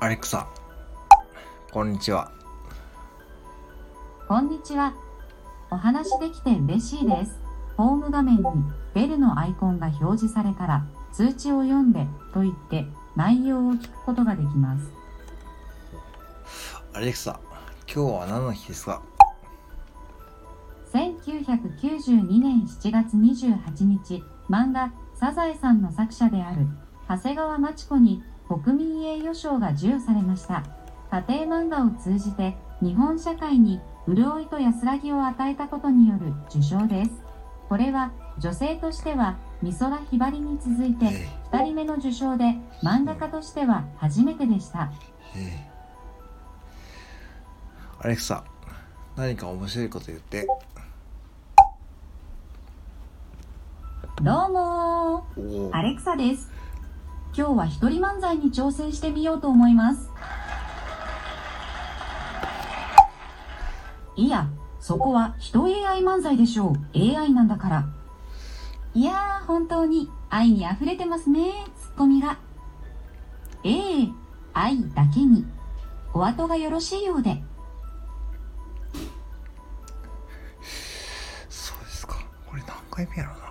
アレクサこんにちはこんにちは。お話できて嬉しいです。ホーム画面にベルのアイコンが表示されたら通知を読んでと言って内容を聞くことができます。アレクサ今日は何の日ですか？1992年7月28日、漫画サザエさんの作者である長谷川町子に国民栄誉賞が授与されました。家庭漫画を通じて日本社会に潤いと安らぎを与えたことによる受賞です。これは女性としては美空ひばりに続いて2人目の受賞で漫画家としては初めてでした。ええアレクサ何か面白いこと言ってどうもアレクサです。今日は一人漫才に挑戦してみようと思います。いや、そこは人 AI 漫才でしょう。AI なんだから。いやー、本当に愛に溢れてますね、ツッコミが。ええ愛だけに。お後がよろしいようで。そうですかこれ何回目やろうな